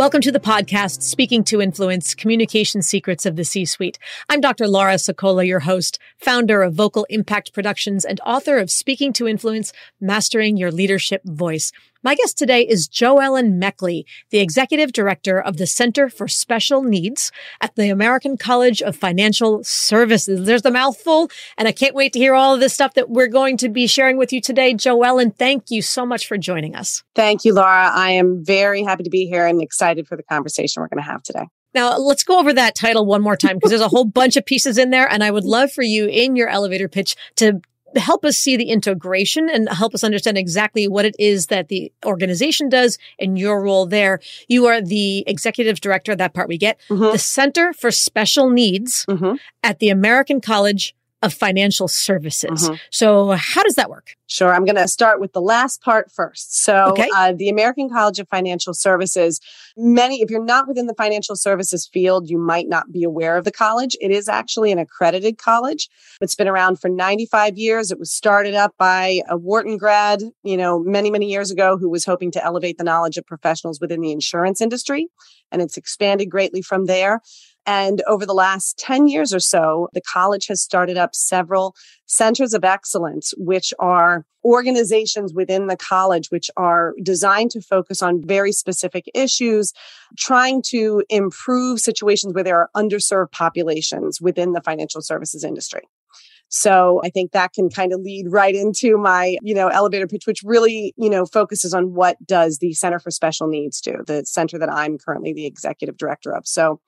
Welcome to the podcast, Speaking to Influence Communication Secrets of the C Suite. I'm Dr. Laura Sicola, your host, founder of Vocal Impact Productions, and author of Speaking to Influence Mastering Your Leadership Voice. My guest today is JoEllen Meckley, the executive director of the Center for Special Needs at the American College of Financial Services. There's the mouthful, and I can't wait to hear all of this stuff that we're going to be sharing with you today. JoEllen, thank you so much for joining us. Thank you, Laura. I am very happy to be here and excited for the conversation we're going to have today. Now, let's go over that title one more time because there's a whole bunch of pieces in there. And I would love for you in your elevator pitch to help us see the integration and help us understand exactly what it is that the organization does and your role there. You are the executive director, that part we get, mm-hmm. the Center for Special Needs mm-hmm. at the American College of financial services. Mm-hmm. So, how does that work? Sure. I'm going to start with the last part first. So, okay. uh, the American College of Financial Services, many, if you're not within the financial services field, you might not be aware of the college. It is actually an accredited college. It's been around for 95 years. It was started up by a Wharton grad, you know, many, many years ago who was hoping to elevate the knowledge of professionals within the insurance industry. And it's expanded greatly from there. And over the last 10 years or so, the college has started up several centers of excellence, which are organizations within the college, which are designed to focus on very specific issues, trying to improve situations where there are underserved populations within the financial services industry. So I think that can kind of lead right into my, you know, elevator pitch, which really, you know, focuses on what does the Center for Special Needs do, the center that I'm currently the executive director of. So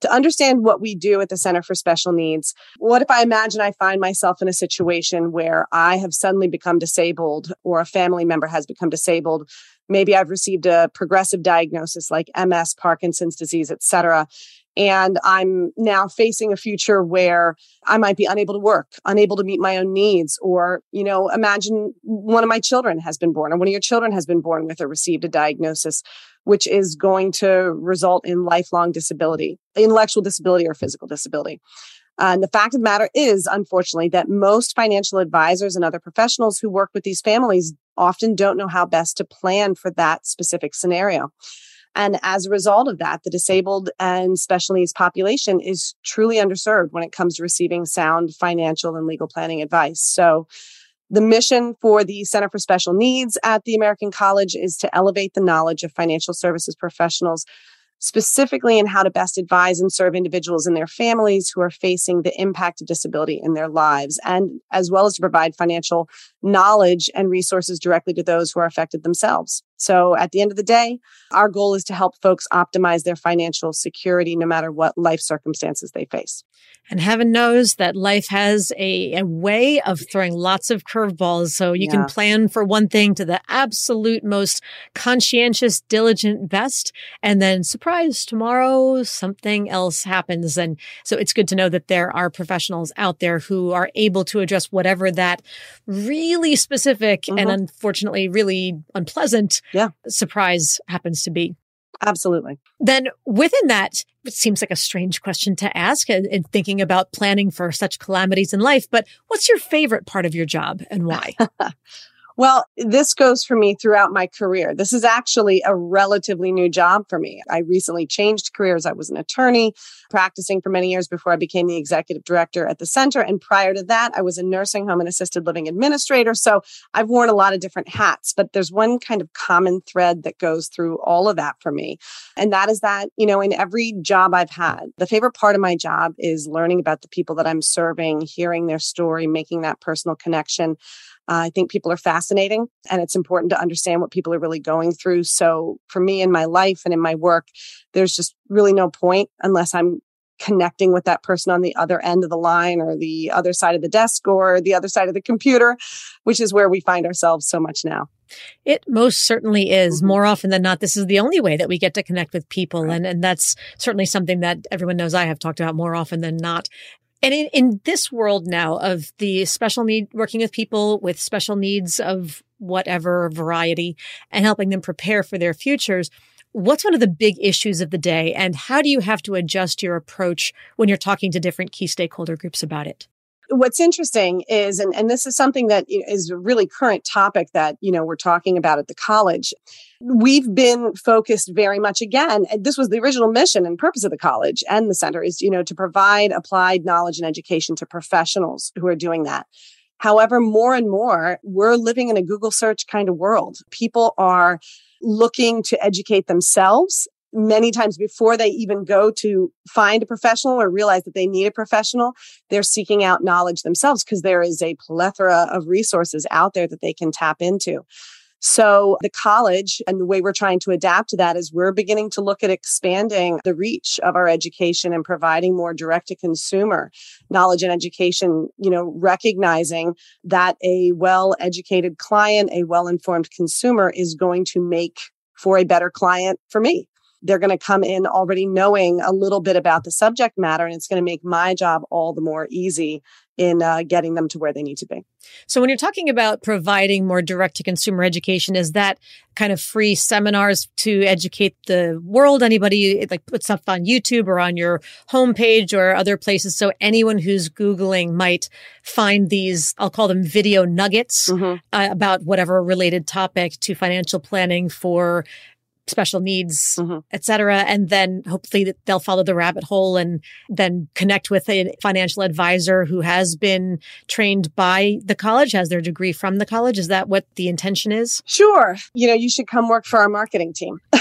to understand what we do at the Center for Special Needs. What if I imagine I find myself in a situation where I have suddenly become disabled or a family member has become disabled? Maybe I've received a progressive diagnosis like MS, Parkinson's disease, et cetera. And I'm now facing a future where I might be unable to work, unable to meet my own needs. Or, you know, imagine one of my children has been born or one of your children has been born with or received a diagnosis which is going to result in lifelong disability, intellectual disability or physical disability. Uh, and the fact of the matter is, unfortunately, that most financial advisors and other professionals who work with these families often don't know how best to plan for that specific scenario. And as a result of that, the disabled and special needs population is truly underserved when it comes to receiving sound financial and legal planning advice. So the mission for the Center for Special Needs at the American College is to elevate the knowledge of financial services professionals, specifically in how to best advise and serve individuals and their families who are facing the impact of disability in their lives, and as well as to provide financial knowledge and resources directly to those who are affected themselves. So at the end of the day, our goal is to help folks optimize their financial security no matter what life circumstances they face. And heaven knows that life has a, a way of throwing lots of curveballs. So you yeah. can plan for one thing to the absolute most conscientious, diligent best. And then surprise, tomorrow something else happens. And so it's good to know that there are professionals out there who are able to address whatever that really specific mm-hmm. and unfortunately really unpleasant yeah. surprise happens to be. Absolutely. Then within that, it seems like a strange question to ask in thinking about planning for such calamities in life, but what's your favorite part of your job and why? Well, this goes for me throughout my career. This is actually a relatively new job for me. I recently changed careers. I was an attorney practicing for many years before I became the executive director at the center. And prior to that, I was a nursing home and assisted living administrator. So I've worn a lot of different hats, but there's one kind of common thread that goes through all of that for me. And that is that, you know, in every job I've had, the favorite part of my job is learning about the people that I'm serving, hearing their story, making that personal connection. Uh, I think people are fascinating and it's important to understand what people are really going through. So for me in my life and in my work, there's just really no point unless I'm connecting with that person on the other end of the line or the other side of the desk or the other side of the computer, which is where we find ourselves so much now. It most certainly is. Mm-hmm. More often than not, this is the only way that we get to connect with people. And, and that's certainly something that everyone knows I have talked about more often than not. And in, in this world now of the special need, working with people with special needs of whatever variety and helping them prepare for their futures, what's one of the big issues of the day? And how do you have to adjust your approach when you're talking to different key stakeholder groups about it? What's interesting is and, and this is something that is a really current topic that you know we're talking about at the college we've been focused very much again this was the original mission and purpose of the college and the center is you know to provide applied knowledge and education to professionals who are doing that. However more and more we're living in a google search kind of world. People are looking to educate themselves many times before they even go to find a professional or realize that they need a professional, they're seeking out knowledge themselves because there is a plethora of resources out there that they can tap into. So the college and the way we're trying to adapt to that is we're beginning to look at expanding the reach of our education and providing more direct to consumer knowledge and education, you know, recognizing that a well educated client, a well informed consumer is going to make for a better client for me they're going to come in already knowing a little bit about the subject matter and it's going to make my job all the more easy in uh, getting them to where they need to be. So, when you're talking about providing more direct to consumer education, is that kind of free seminars to educate the world? Anybody like put stuff on YouTube or on your homepage or other places? So, anyone who's Googling might find these, I'll call them video nuggets mm-hmm. uh, about whatever related topic to financial planning for special needs, mm-hmm. et cetera. And then hopefully they'll follow the rabbit hole and then connect with a financial advisor who has been trained by the college, has their degree from the college. Is that what the intention is? Sure. You know, you should come work for our marketing team.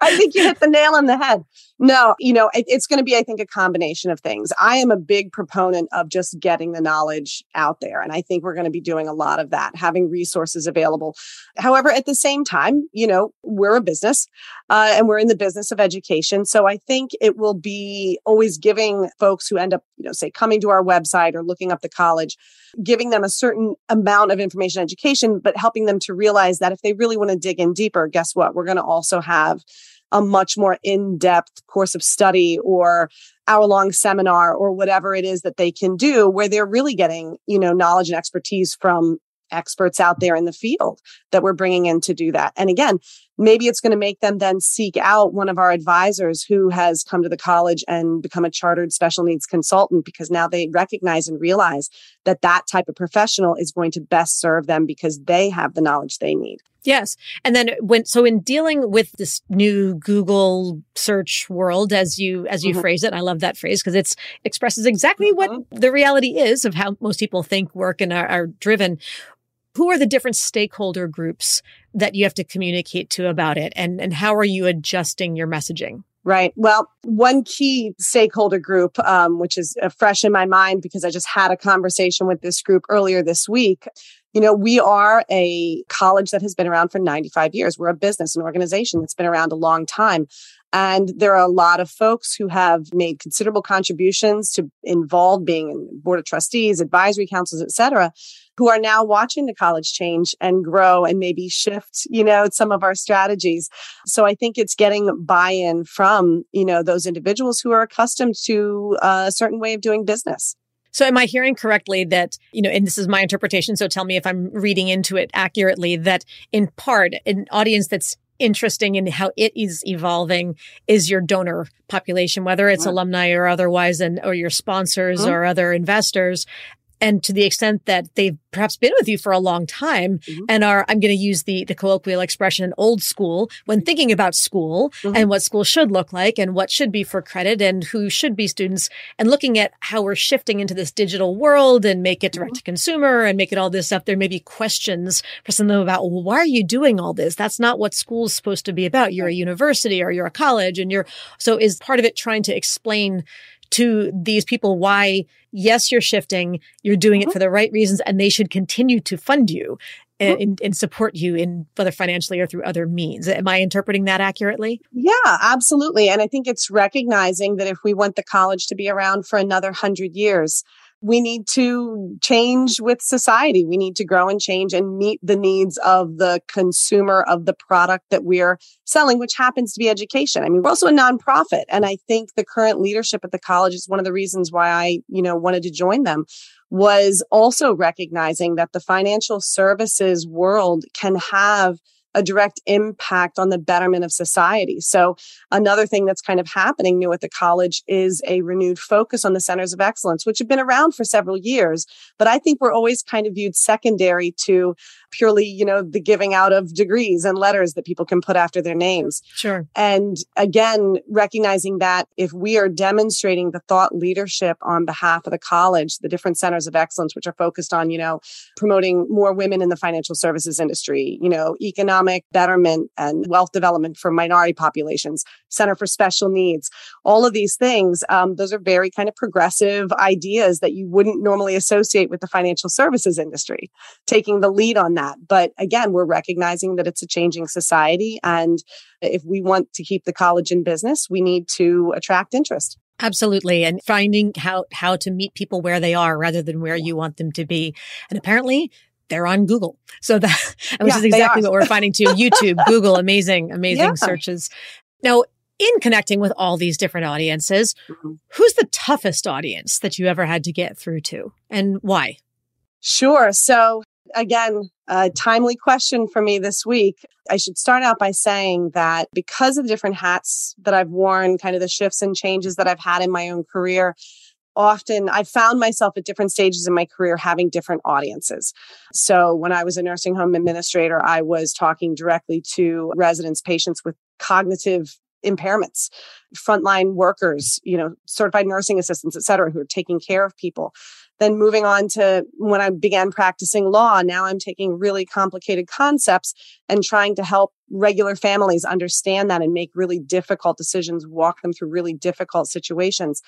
I think you hit the nail on the head. No, you know, it, it's going to be, I think, a combination of things. I am a big proponent of just getting the knowledge out there. And I think we're going to be doing a lot of that, having resources available. However, at the same time, you know, we're a business uh, and we're in the business of education. So I think it will be always giving folks who end up, you know, say coming to our website or looking up the college, giving them a certain amount of information education, but helping them to realize that if they really want to dig in deeper, guess what? We're going to also have a much more in-depth course of study or hour long seminar or whatever it is that they can do where they're really getting you know knowledge and expertise from experts out there in the field that we're bringing in to do that. And again, maybe it's going to make them then seek out one of our advisors who has come to the college and become a chartered special needs consultant because now they recognize and realize that that type of professional is going to best serve them because they have the knowledge they need. Yes. And then when so in dealing with this new Google search world as you as you mm-hmm. phrase it, I love that phrase because it expresses exactly mm-hmm. what the reality is of how most people think, work and are, are driven who are the different stakeholder groups that you have to communicate to about it and, and how are you adjusting your messaging? Right. Well, one key stakeholder group, um, which is uh, fresh in my mind because I just had a conversation with this group earlier this week. You know, we are a college that has been around for 95 years. We're a business, an organization that's been around a long time. And there are a lot of folks who have made considerable contributions to involved being in board of trustees, advisory councils, et cetera, who are now watching the college change and grow and maybe shift, you know, some of our strategies. So I think it's getting buy-in from, you know, those individuals who are accustomed to uh, a certain way of doing business. So am I hearing correctly that, you know, and this is my interpretation, so tell me if I'm reading into it accurately, that in part, an audience that's interesting in how it is evolving is your donor population, whether it's mm-hmm. alumni or otherwise, and or your sponsors mm-hmm. or other investors. And to the extent that they've perhaps been with you for a long time mm-hmm. and are, I'm going to use the, the colloquial expression old school when thinking about school mm-hmm. and what school should look like and what should be for credit and who should be students and looking at how we're shifting into this digital world and make it direct to mm-hmm. consumer and make it all this stuff. There may be questions for some of them about, well, why are you doing all this? That's not what school's supposed to be about. You're a university or you're a college and you're, so is part of it trying to explain to these people why, yes, you're shifting, you're doing mm-hmm. it for the right reasons, and they should continue to fund you. and, and, support you in whether financially or through other means. Am I interpreting that accurately? Yeah, absolutely. And I think it's recognizing that if we want the college to be around for another hundred years, we need to change with society. We need to grow and change and meet the needs of the consumer of the product that we're selling, which happens to be education. I mean, we're also a nonprofit. And I think the current leadership at the college is one of the reasons why I, you know, wanted to join them was also recognizing that the financial services world can have a direct impact on the betterment of society. So another thing that's kind of happening new at the college is a renewed focus on the centers of excellence, which have been around for several years. But I think we're always kind of viewed secondary to purely, you know, the giving out of degrees and letters that people can put after their names. Sure. And again, recognizing that if we are demonstrating the thought leadership on behalf of the college, the different centers of excellence, which are focused on, you know, promoting more women in the financial services industry, you know, economic betterment and wealth development for minority populations, Center for Special Needs, all of these things, um, those are very kind of progressive ideas that you wouldn't normally associate with the financial services industry, taking the lead on that that. But again, we're recognizing that it's a changing society. And if we want to keep the college in business, we need to attract interest. Absolutely. And finding how, how to meet people where they are rather than where you want them to be. And apparently they're on Google. So that, which yeah, is exactly what we're finding too. YouTube, Google, amazing, amazing yeah. searches. Now, in connecting with all these different audiences, mm-hmm. who's the toughest audience that you ever had to get through to and why? Sure. So again, a timely question for me this week. I should start out by saying that because of the different hats that I've worn, kind of the shifts and changes that I've had in my own career, often I found myself at different stages in my career having different audiences. So when I was a nursing home administrator, I was talking directly to residents, patients with cognitive impairments, frontline workers, you know, certified nursing assistants, et cetera, who are taking care of people. Then moving on to when I began practicing law, now I'm taking really complicated concepts and trying to help regular families understand that and make really difficult decisions, walk them through really difficult situations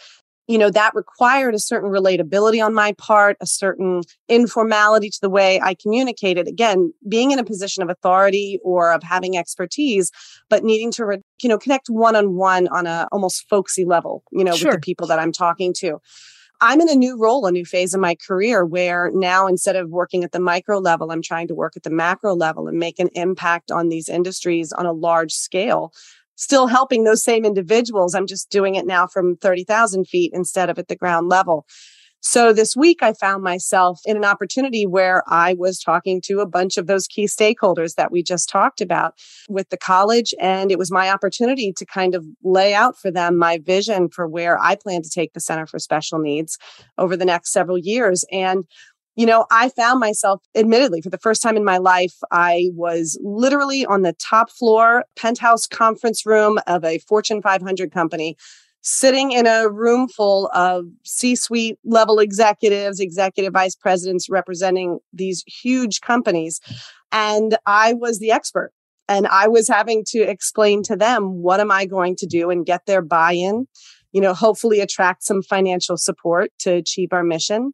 you know, that required a certain relatability on my part, a certain informality to the way I communicated. Again, being in a position of authority or of having expertise, but needing to, re- you know, connect one on one on a almost folksy level, you know, sure. with the people that I'm talking to. I'm in a new role, a new phase of my career where now instead of working at the micro level, I'm trying to work at the macro level and make an impact on these industries on a large scale still helping those same individuals. I'm just doing it now from 30,000 feet instead of at the ground level. So this week I found myself in an opportunity where I was talking to a bunch of those key stakeholders that we just talked about with the college. And it was my opportunity to kind of lay out for them my vision for where I plan to take the Center for Special Needs over the next several years. And you know, I found myself, admittedly, for the first time in my life, I was literally on the top floor penthouse conference room of a Fortune 500 company, sitting in a room full of C suite level executives, executive vice presidents representing these huge companies. And I was the expert. And I was having to explain to them, what am I going to do and get their buy in? You know, hopefully attract some financial support to achieve our mission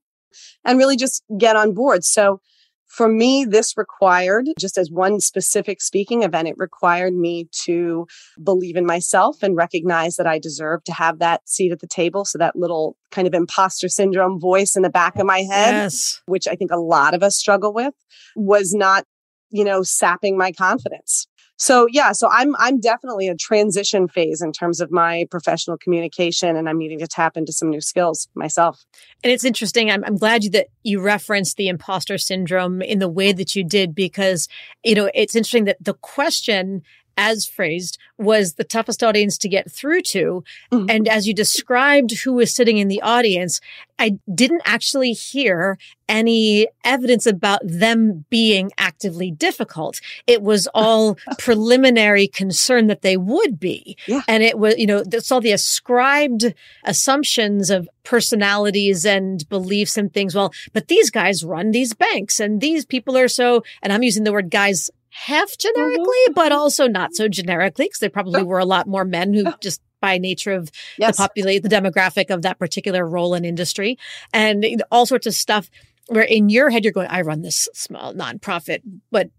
and really just get on board. So for me, this required, just as one specific speaking event, it required me to believe in myself and recognize that I deserve to have that seat at the table. So that little kind of imposter syndrome voice in the back of my head, yes. which I think a lot of us struggle with, was not, you know, sapping my confidence. So yeah, so I'm I'm definitely a transition phase in terms of my professional communication and I'm needing to tap into some new skills myself. And it's interesting. I'm I'm glad you, that you referenced the imposter syndrome in the way that you did because you know, it's interesting that the question as phrased was the toughest audience to get through to. Mm-hmm. And as you described who was sitting in the audience, I didn't actually hear any evidence about them being actively difficult. It was all preliminary concern that they would be. Yeah. And it was, you know, that's all the ascribed assumptions of personalities and beliefs and things. Well, but these guys run these banks and these people are so, and I'm using the word guys half generically, mm-hmm. but also not so generically because there probably were a lot more men who just by nature of yes. the populate the demographic of that particular role in industry and all sorts of stuff where in your head you're going, I run this small nonprofit, but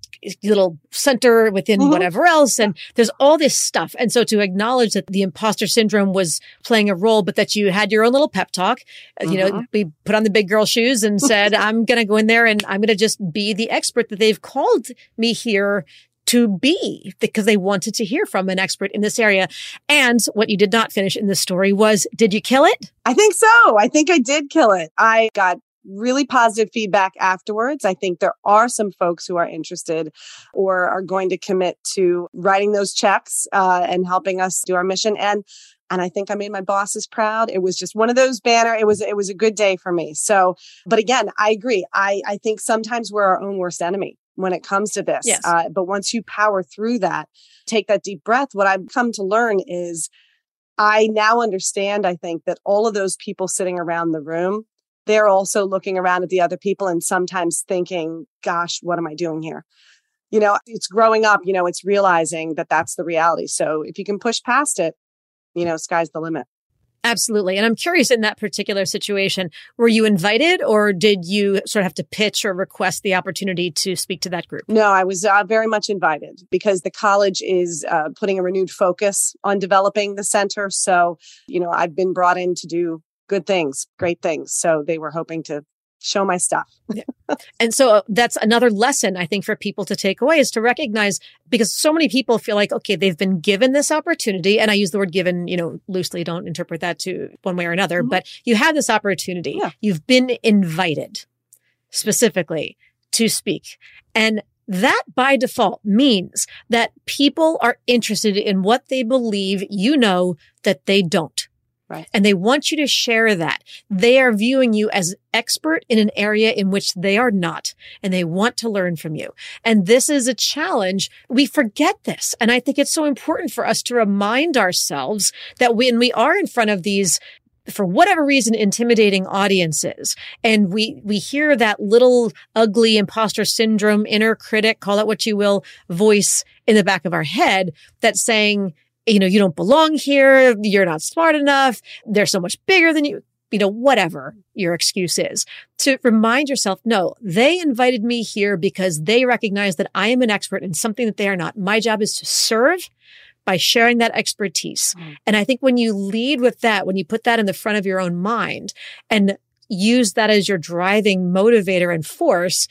little center within mm-hmm. whatever else. And there's all this stuff. And so to acknowledge that the imposter syndrome was playing a role, but that you had your own little pep talk, mm-hmm. you know, mm-hmm. we put on the big girl shoes and said, I'm going to go in there and I'm going to just be the expert that they've called me here to be because they wanted to hear from an expert in this area. And what you did not finish in the story was, did you kill it? I think so. I think I did kill it. I got really positive feedback afterwards. I think there are some folks who are interested or are going to commit to writing those checks uh, and helping us do our mission. And and I think I made my bosses proud. It was just one of those banner. It was it was a good day for me. So, but again, I agree. I I think sometimes we're our own worst enemy when it comes to this. Yes. Uh, but once you power through that, take that deep breath. What I've come to learn is I now understand, I think, that all of those people sitting around the room, they're also looking around at the other people and sometimes thinking, gosh, what am I doing here? You know, it's growing up, you know, it's realizing that that's the reality. So if you can push past it, you know, sky's the limit. Absolutely. And I'm curious in that particular situation, were you invited or did you sort of have to pitch or request the opportunity to speak to that group? No, I was uh, very much invited because the college is uh, putting a renewed focus on developing the center. So, you know, I've been brought in to do good things, great things. So they were hoping to show my stuff. yeah. And so uh, that's another lesson I think for people to take away is to recognize because so many people feel like, okay, they've been given this opportunity. And I use the word given, you know, loosely, don't interpret that to one way or another, mm-hmm. but you have this opportunity. Yeah. You've been invited specifically to speak. And that by default means that people are interested in what they believe you know that they don't. Right. And they want you to share that. They are viewing you as expert in an area in which they are not, and they want to learn from you. And this is a challenge. We forget this. And I think it's so important for us to remind ourselves that when we are in front of these for whatever reason intimidating audiences and we we hear that little ugly imposter syndrome inner critic call it what you will voice in the back of our head that's saying you know, you don't belong here. You're not smart enough. They're so much bigger than you, you know, whatever your excuse is to remind yourself, no, they invited me here because they recognize that I am an expert in something that they are not. My job is to serve by sharing that expertise. Mm. And I think when you lead with that, when you put that in the front of your own mind and use that as your driving motivator and force,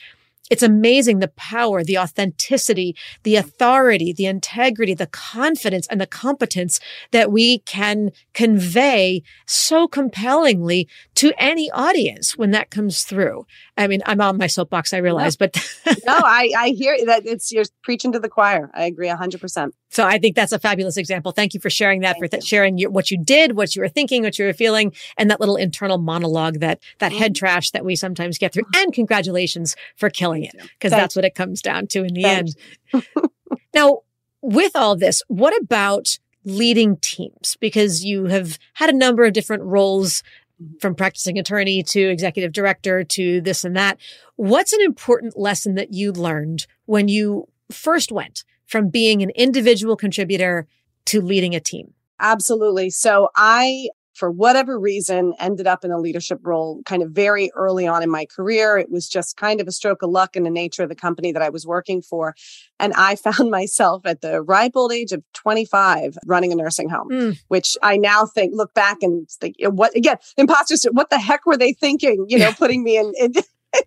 it's amazing the power, the authenticity, the authority, the integrity, the confidence and the competence that we can convey so compellingly to any audience when that comes through. I mean, I'm on my soapbox, I realize, but no, I, I hear that it's you're preaching to the choir. I agree hundred percent. So I think that's a fabulous example. Thank you for sharing that, Thank for th- sharing your, what you did, what you were thinking, what you were feeling, and that little internal monologue, that that mm-hmm. head trash that we sometimes get through. And congratulations for killing it, because that's what it comes down to in the Thank end. now, with all this, what about leading teams? Because you have had a number of different roles mm-hmm. from practicing attorney to executive director to this and that. What's an important lesson that you learned when you first went from being an individual contributor to leading a team? Absolutely. So I, for whatever reason, ended up in a leadership role kind of very early on in my career. It was just kind of a stroke of luck in the nature of the company that I was working for. And I found myself at the ripe old age of 25 running a nursing home, mm. which I now think, look back and think, what again, imposters, what the heck were they thinking, you know, putting me in, in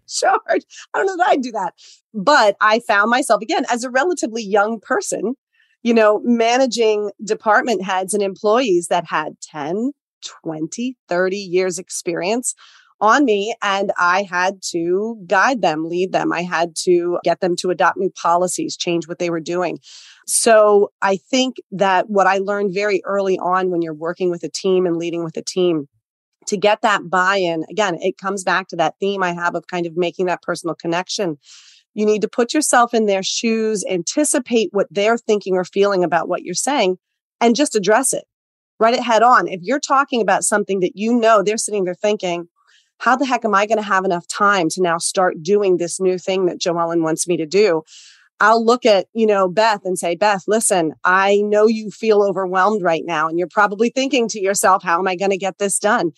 charge. I don't know that I'd do that. But I found myself again as a relatively young person, you know, managing department heads and employees that had 10, 20, 30 years experience on me and I had to guide them, lead them. I had to get them to adopt new policies, change what they were doing. So I think that what I learned very early on when you're working with a team and leading with a team to get that buy in, again, it comes back to that theme I have of kind of making that personal connection. You need to put yourself in their shoes, anticipate what they're thinking or feeling about what you're saying, and just address it. Write it head on. If you're talking about something that you know they're sitting there thinking, how the heck am I going to have enough time to now start doing this new thing that Joellen wants me to do? I'll look at, you know, Beth and say, Beth, listen, I know you feel overwhelmed right now. And you're probably thinking to yourself, how am I going to get this done?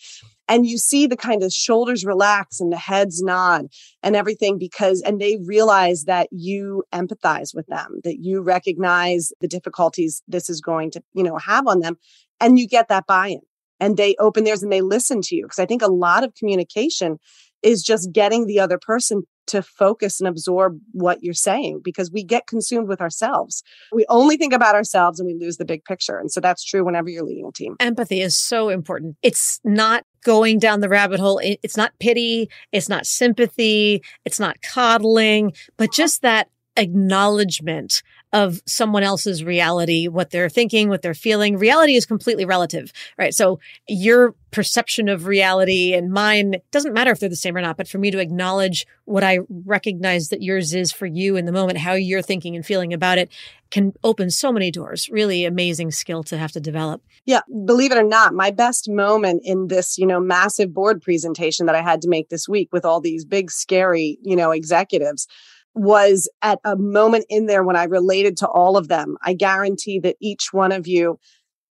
And you see the kind of shoulders relax and the heads nod and everything because, and they realize that you empathize with them, that you recognize the difficulties this is going to, you know, have on them. And you get that buy in and they open theirs and they listen to you. Because I think a lot of communication is just getting the other person to focus and absorb what you're saying because we get consumed with ourselves. We only think about ourselves and we lose the big picture. And so that's true whenever you're leading a team. Empathy is so important. It's not going down the rabbit hole. It's not pity. It's not sympathy. It's not coddling, but just that acknowledgement of someone else's reality, what they're thinking, what they're feeling. Reality is completely relative, right? So your perception of reality and mine doesn't matter if they're the same or not, but for me to acknowledge what I recognize that yours is for you in the moment, how you're thinking and feeling about it can open so many doors. Really amazing skill to have to develop. Yeah, believe it or not, my best moment in this, you know, massive board presentation that I had to make this week with all these big scary, you know, executives was at a moment in there when I related to all of them. I guarantee that each one of you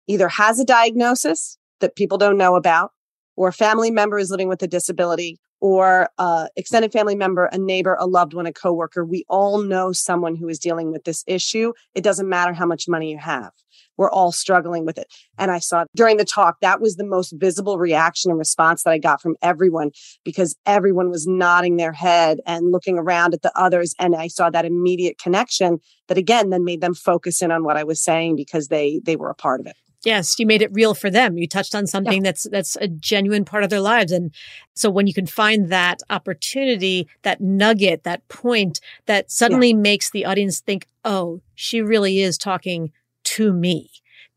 either has a diagnosis that people don't know about, or a family member is living with a disability, or a extended family member, a neighbor, a loved one, a coworker. We all know someone who is dealing with this issue. It doesn't matter how much money you have. We're all struggling with it. And I saw during the talk, that was the most visible reaction and response that I got from everyone because everyone was nodding their head and looking around at the others. And I saw that immediate connection that again then made them focus in on what I was saying because they they were a part of it. Yes, you made it real for them. You touched on something yeah. that's that's a genuine part of their lives and so when you can find that opportunity, that nugget, that point that suddenly yeah. makes the audience think, "Oh, she really is talking to me.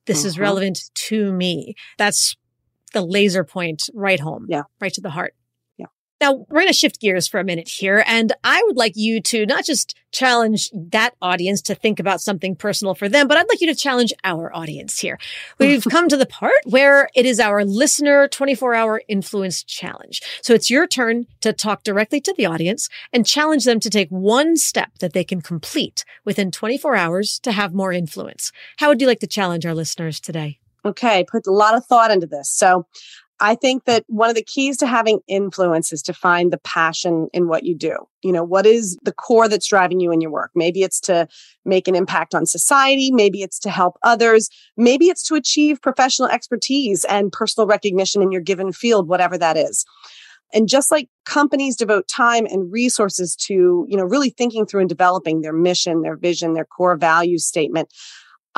This mm-hmm. is relevant to me. That's the laser point right home. Yeah. Right to the heart. Now, we're going to shift gears for a minute here. And I would like you to not just challenge that audience to think about something personal for them, but I'd like you to challenge our audience here. We've come to the part where it is our listener 24 hour influence challenge. So it's your turn to talk directly to the audience and challenge them to take one step that they can complete within 24 hours to have more influence. How would you like to challenge our listeners today? Okay, put a lot of thought into this. So I think that one of the keys to having influence is to find the passion in what you do. You know, what is the core that's driving you in your work? Maybe it's to make an impact on society. Maybe it's to help others. Maybe it's to achieve professional expertise and personal recognition in your given field, whatever that is. And just like companies devote time and resources to, you know, really thinking through and developing their mission, their vision, their core value statement,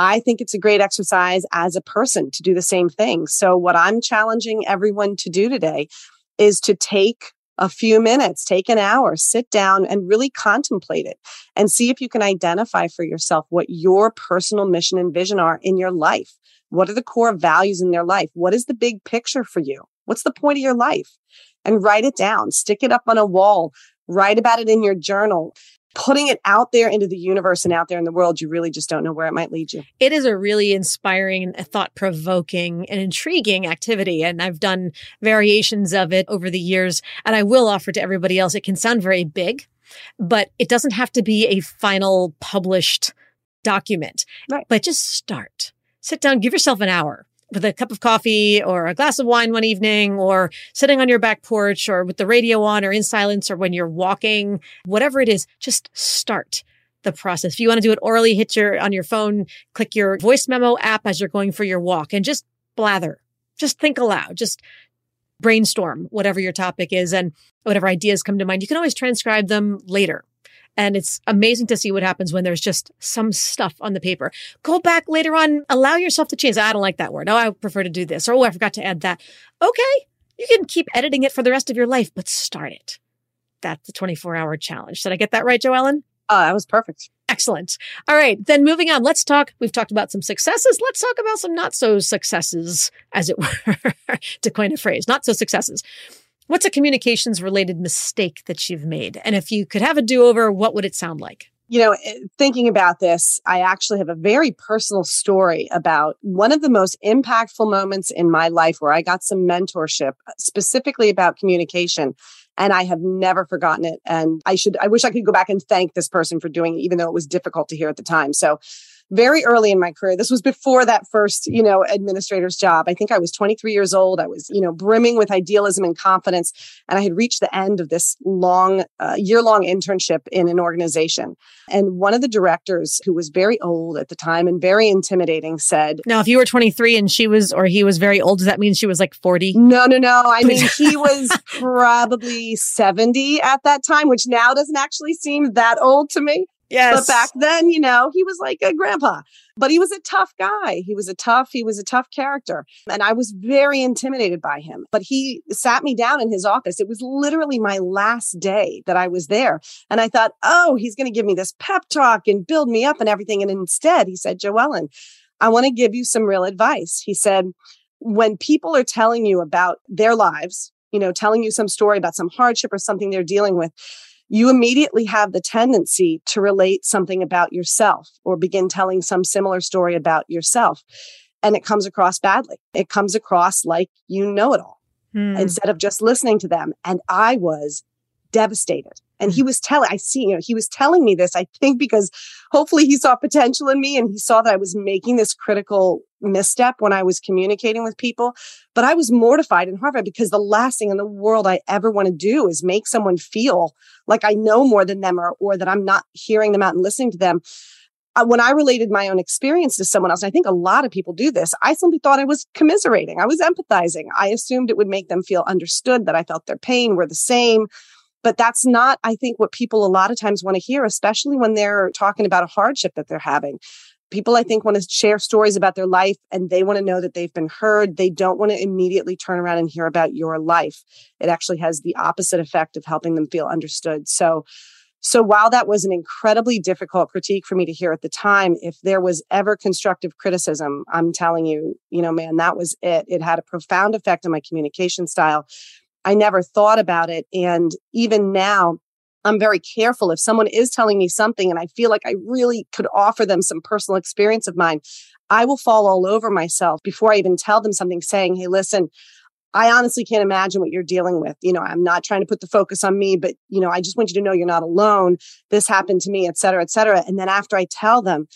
I think it's a great exercise as a person to do the same thing. So, what I'm challenging everyone to do today is to take a few minutes, take an hour, sit down and really contemplate it and see if you can identify for yourself what your personal mission and vision are in your life. What are the core values in their life? What is the big picture for you? What's the point of your life? And write it down, stick it up on a wall, write about it in your journal putting it out there into the universe and out there in the world, you really just don't know where it might lead you. It is a really inspiring, thought provoking, and intriguing activity. And I've done variations of it over the years. And I will offer to everybody else, it can sound very big, but it doesn't have to be a final published document. Right. But just start. Sit down, give yourself an hour with a cup of coffee or a glass of wine one evening or sitting on your back porch or with the radio on or in silence or when you're walking, whatever it is, just start the process. If you want to do it orally, hit your on your phone, click your voice memo app as you're going for your walk and just blather. Just think aloud. Just brainstorm whatever your topic is and whatever ideas come to mind. You can always transcribe them later. And it's amazing to see what happens when there's just some stuff on the paper. Go back later on, allow yourself to change. I don't like that word. Oh, I prefer to do this. Or, oh, I forgot to add that. Okay. You can keep editing it for the rest of your life, but start it. That's the 24 hour challenge. Did I get that right, Joellen? Oh, that was perfect. Excellent. All right. Then moving on, let's talk. We've talked about some successes. Let's talk about some not so successes, as it were, to coin a phrase, not so successes. What's a communications related mistake that you've made? And if you could have a do over, what would it sound like? You know, eh, thinking about this, I actually have a very personal story about one of the most impactful moments in my life where I got some mentorship uh, specifically about communication. And I have never forgotten it. And I should, I wish I could go back and thank this person for doing it, even though it was difficult to hear at the time. So very early in my career. This was before that first, you know, administrator's job. I think I was 23 years old. I was, you know, brimming with idealism and confidence. And I had reached the end of this long, uh, year long internship in an organization. And one of the directors, who was very old at the time and very intimidating, said, Now, if you were 23 and she was, or he was very old, does that mean she was like 40? No, no, no. I mean, he was probably 70 at that time, which now doesn't actually seem that old to me. Yes. But back then, you know, he was like a grandpa, but he was a tough guy. He was a tough, he was a tough character. And I was very intimidated by him. But he sat me down in his office. It was literally my last day that I was there. And I thought, oh, he's going to give me this pep talk and build me up and everything. And instead, he said, Joellen, I want to give you some real advice. He said, when people are telling you about their lives, you know, telling you some story about some hardship or something they're dealing with, you immediately have the tendency to relate something about yourself or begin telling some similar story about yourself. And it comes across badly. It comes across like you know it all hmm. instead of just listening to them. And I was devastated. And he hmm. was telling, I see, you know, he was telling me this, I think, because hopefully he saw potential in me and he saw that I was making this critical misstep when I was communicating with people. But I was mortified and horrified because the last thing in the world I ever want to do is make someone feel like I know more than them or, or that I'm not hearing them out and listening to them. Uh, when I related my own experience to someone else, I think a lot of people do this. I simply thought I was commiserating. I was empathizing. I assumed it would make them feel understood, that I felt their pain, were the same. But that's not, I think, what people a lot of times want to hear, especially when they're talking about a hardship that they're having. People i think want to share stories about their life and they want to know that they've been heard. They don't want to immediately turn around and hear about your life. It actually has the opposite effect of helping them feel understood. So so while that was an incredibly difficult critique for me to hear at the time if there was ever constructive criticism i'm telling you you know man that was it. It had a profound effect on my communication style i never thought about it and even now I'm very careful if someone is telling me something and I feel like I really could offer them some personal experience of mine, I will fall all over myself before I even tell them something saying, Hey, listen, I honestly can't imagine what you're dealing with. You know, I'm not trying to put the focus on me, but you know, I just want you to know you're not alone. This happened to me, et cetera, et cetera. And then after I tell them,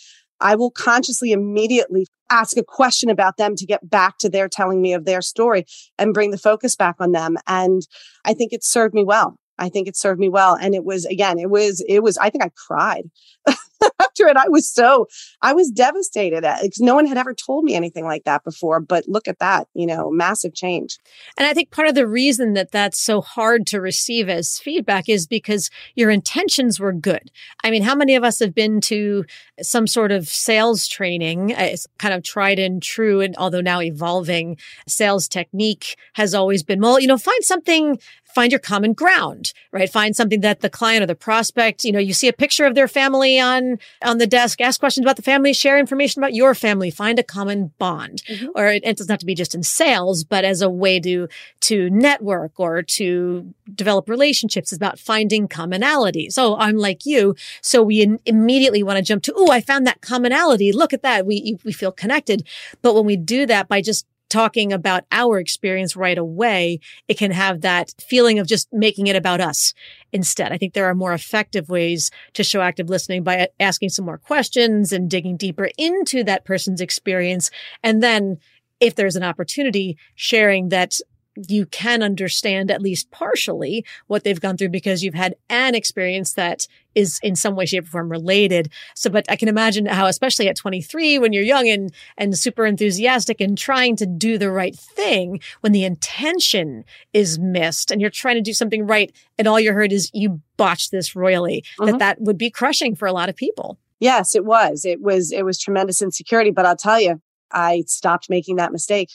I will consciously immediately ask a question about them to get back to their telling me of their story and bring the focus back on them. And I think it served me well. I think it served me well. And it was, again, it was, it was, I think I cried after. I was so, I was devastated at no one had ever told me anything like that before. But look at that, you know, massive change. And I think part of the reason that that's so hard to receive as feedback is because your intentions were good. I mean, how many of us have been to some sort of sales training? Uh, it's kind of tried and true. And although now evolving sales technique has always been, well, you know, find something find your common ground, right? Find something that the client or the prospect, you know, you see a picture of their family on, on the desk, ask questions about the family, share information about your family, find a common bond. Mm-hmm. Or it, it, doesn't have to be just in sales, but as a way to, to network or to develop relationships is about finding commonalities. Oh, I'm like you. So we in, immediately want to jump to, oh, I found that commonality. Look at that. We, we feel connected. But when we do that by just talking about our experience right away, it can have that feeling of just making it about us instead. I think there are more effective ways to show active listening by asking some more questions and digging deeper into that person's experience. And then if there's an opportunity, sharing that you can understand at least partially what they've gone through because you've had an experience that is in some way, shape, or form related. So, but I can imagine how, especially at 23, when you're young and, and super enthusiastic and trying to do the right thing, when the intention is missed and you're trying to do something right and all you heard is you botched this royally, mm-hmm. that that would be crushing for a lot of people. Yes, it was. It was, it was tremendous insecurity, but I'll tell you, I stopped making that mistake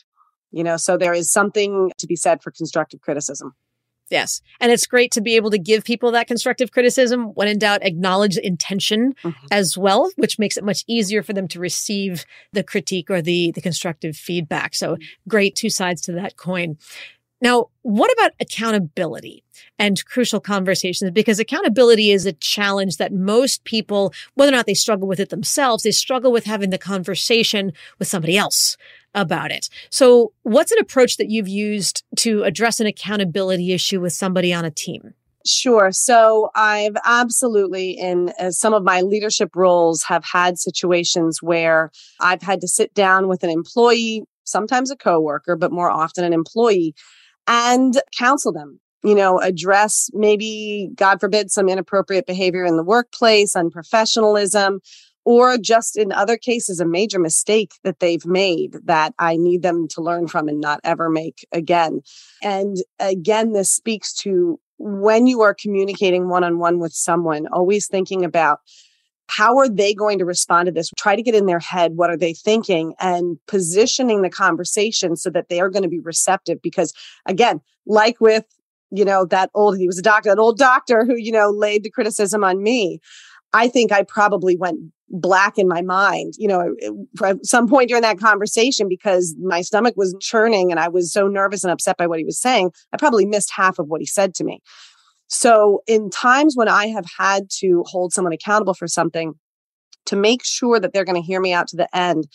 you know so there is something to be said for constructive criticism Yes. And it's great to be able to give people that constructive criticism. When in doubt, acknowledge intention mm-hmm. as well, which makes it much easier for them to receive the critique or the, the constructive feedback. So great two sides to that coin. Now, what about accountability and crucial conversations? Because accountability is a challenge that most people, whether or not they struggle with it themselves, they struggle with having the conversation with somebody else about it. So, what's an approach that you've used to address an accountability issue with somebody on a team? Sure. So I've absolutely, in uh, some of my leadership roles, have had situations where I've had to sit down with an employee, sometimes a coworker, but more often an employee, and counsel them. You know, address maybe, God forbid, some inappropriate behavior in the workplace, unprofessionalism, or just in other cases, a major mistake that they've made that I need them to learn from and not ever make again. And again, this speaks to when you are communicating one on one with someone, always thinking about how are they going to respond to this? Try to get in their head. What are they thinking? And positioning the conversation so that they are going to be receptive. Because again, like with, you know, that old, he was a doctor, that old doctor who, you know, laid the criticism on me. I think I probably went black in my mind, you know, at some point during that conversation because my stomach was churning and I was so nervous and upset by what he was saying. I probably missed half of what he said to me. So, in times when I have had to hold someone accountable for something, to make sure that they're going to hear me out to the end,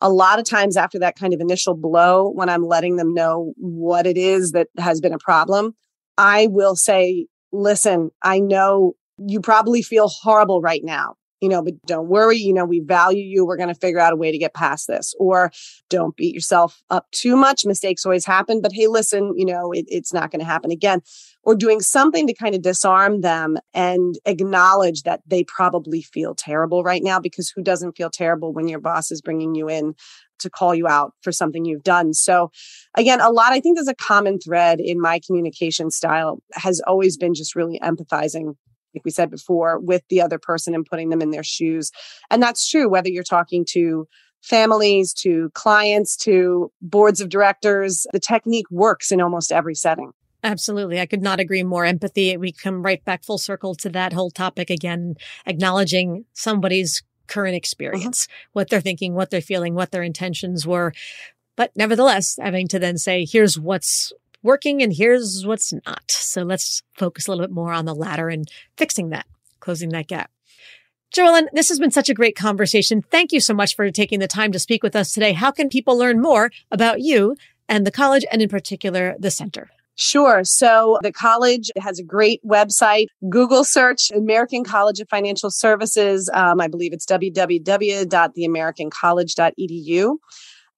a lot of times after that kind of initial blow, when I'm letting them know what it is that has been a problem, I will say, listen, I know you probably feel horrible right now you know, but don't worry, you know, we value you. We're going to figure out a way to get past this. Or don't beat yourself up too much. Mistakes always happen, but hey, listen, you know, it, it's not going to happen again. Or doing something to kind of disarm them and acknowledge that they probably feel terrible right now because who doesn't feel terrible when your boss is bringing you in to call you out for something you've done. So again, a lot, I think there's a common thread in my communication style has always been just really empathizing like we said before, with the other person and putting them in their shoes. And that's true whether you're talking to families, to clients, to boards of directors. The technique works in almost every setting. Absolutely. I could not agree more. Empathy, we come right back full circle to that whole topic again, acknowledging somebody's current experience, uh-huh. what they're thinking, what they're feeling, what their intentions were. But nevertheless, having to then say, here's what's working and here's what's not. So let's focus a little bit more on the latter and fixing that, closing that gap. Joellen, this has been such a great conversation. Thank you so much for taking the time to speak with us today. How can people learn more about you and the college and in particular the center? Sure. So the college has a great website. Google search American College of Financial Services. Um, I believe it's www.theamericancollege.edu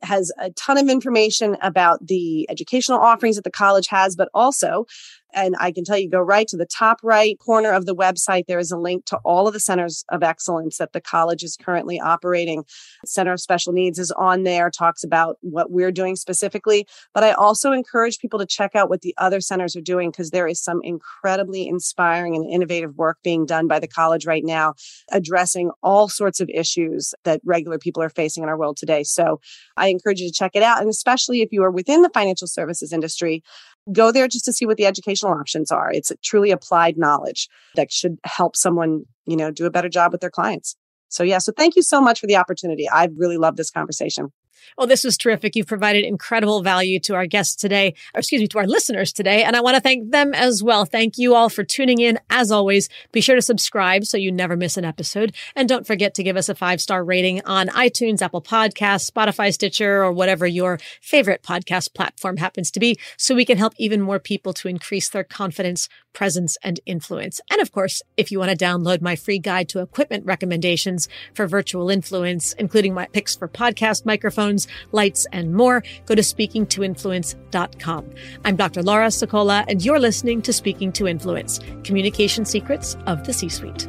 has a ton of information about the educational offerings that the college has, but also and I can tell you, go right to the top right corner of the website. There is a link to all of the centers of excellence that the college is currently operating. Center of Special Needs is on there, talks about what we're doing specifically. But I also encourage people to check out what the other centers are doing because there is some incredibly inspiring and innovative work being done by the college right now, addressing all sorts of issues that regular people are facing in our world today. So I encourage you to check it out. And especially if you are within the financial services industry, go there just to see what the educational options are. It's truly applied knowledge that should help someone, you know, do a better job with their clients. So yeah, so thank you so much for the opportunity. I really love this conversation. Well, this was terrific. You've provided incredible value to our guests today, or excuse me, to our listeners today. And I want to thank them as well. Thank you all for tuning in. As always, be sure to subscribe so you never miss an episode. And don't forget to give us a five star rating on iTunes, Apple Podcasts, Spotify, Stitcher, or whatever your favorite podcast platform happens to be so we can help even more people to increase their confidence, presence, and influence. And of course, if you want to download my free guide to equipment recommendations for virtual influence, including my picks for podcast microphones, lights, and more, go to speakingtoinfluence.com. I'm Dr. Laura Sicola, and you're listening to Speaking to Influence Communication Secrets of the C Suite.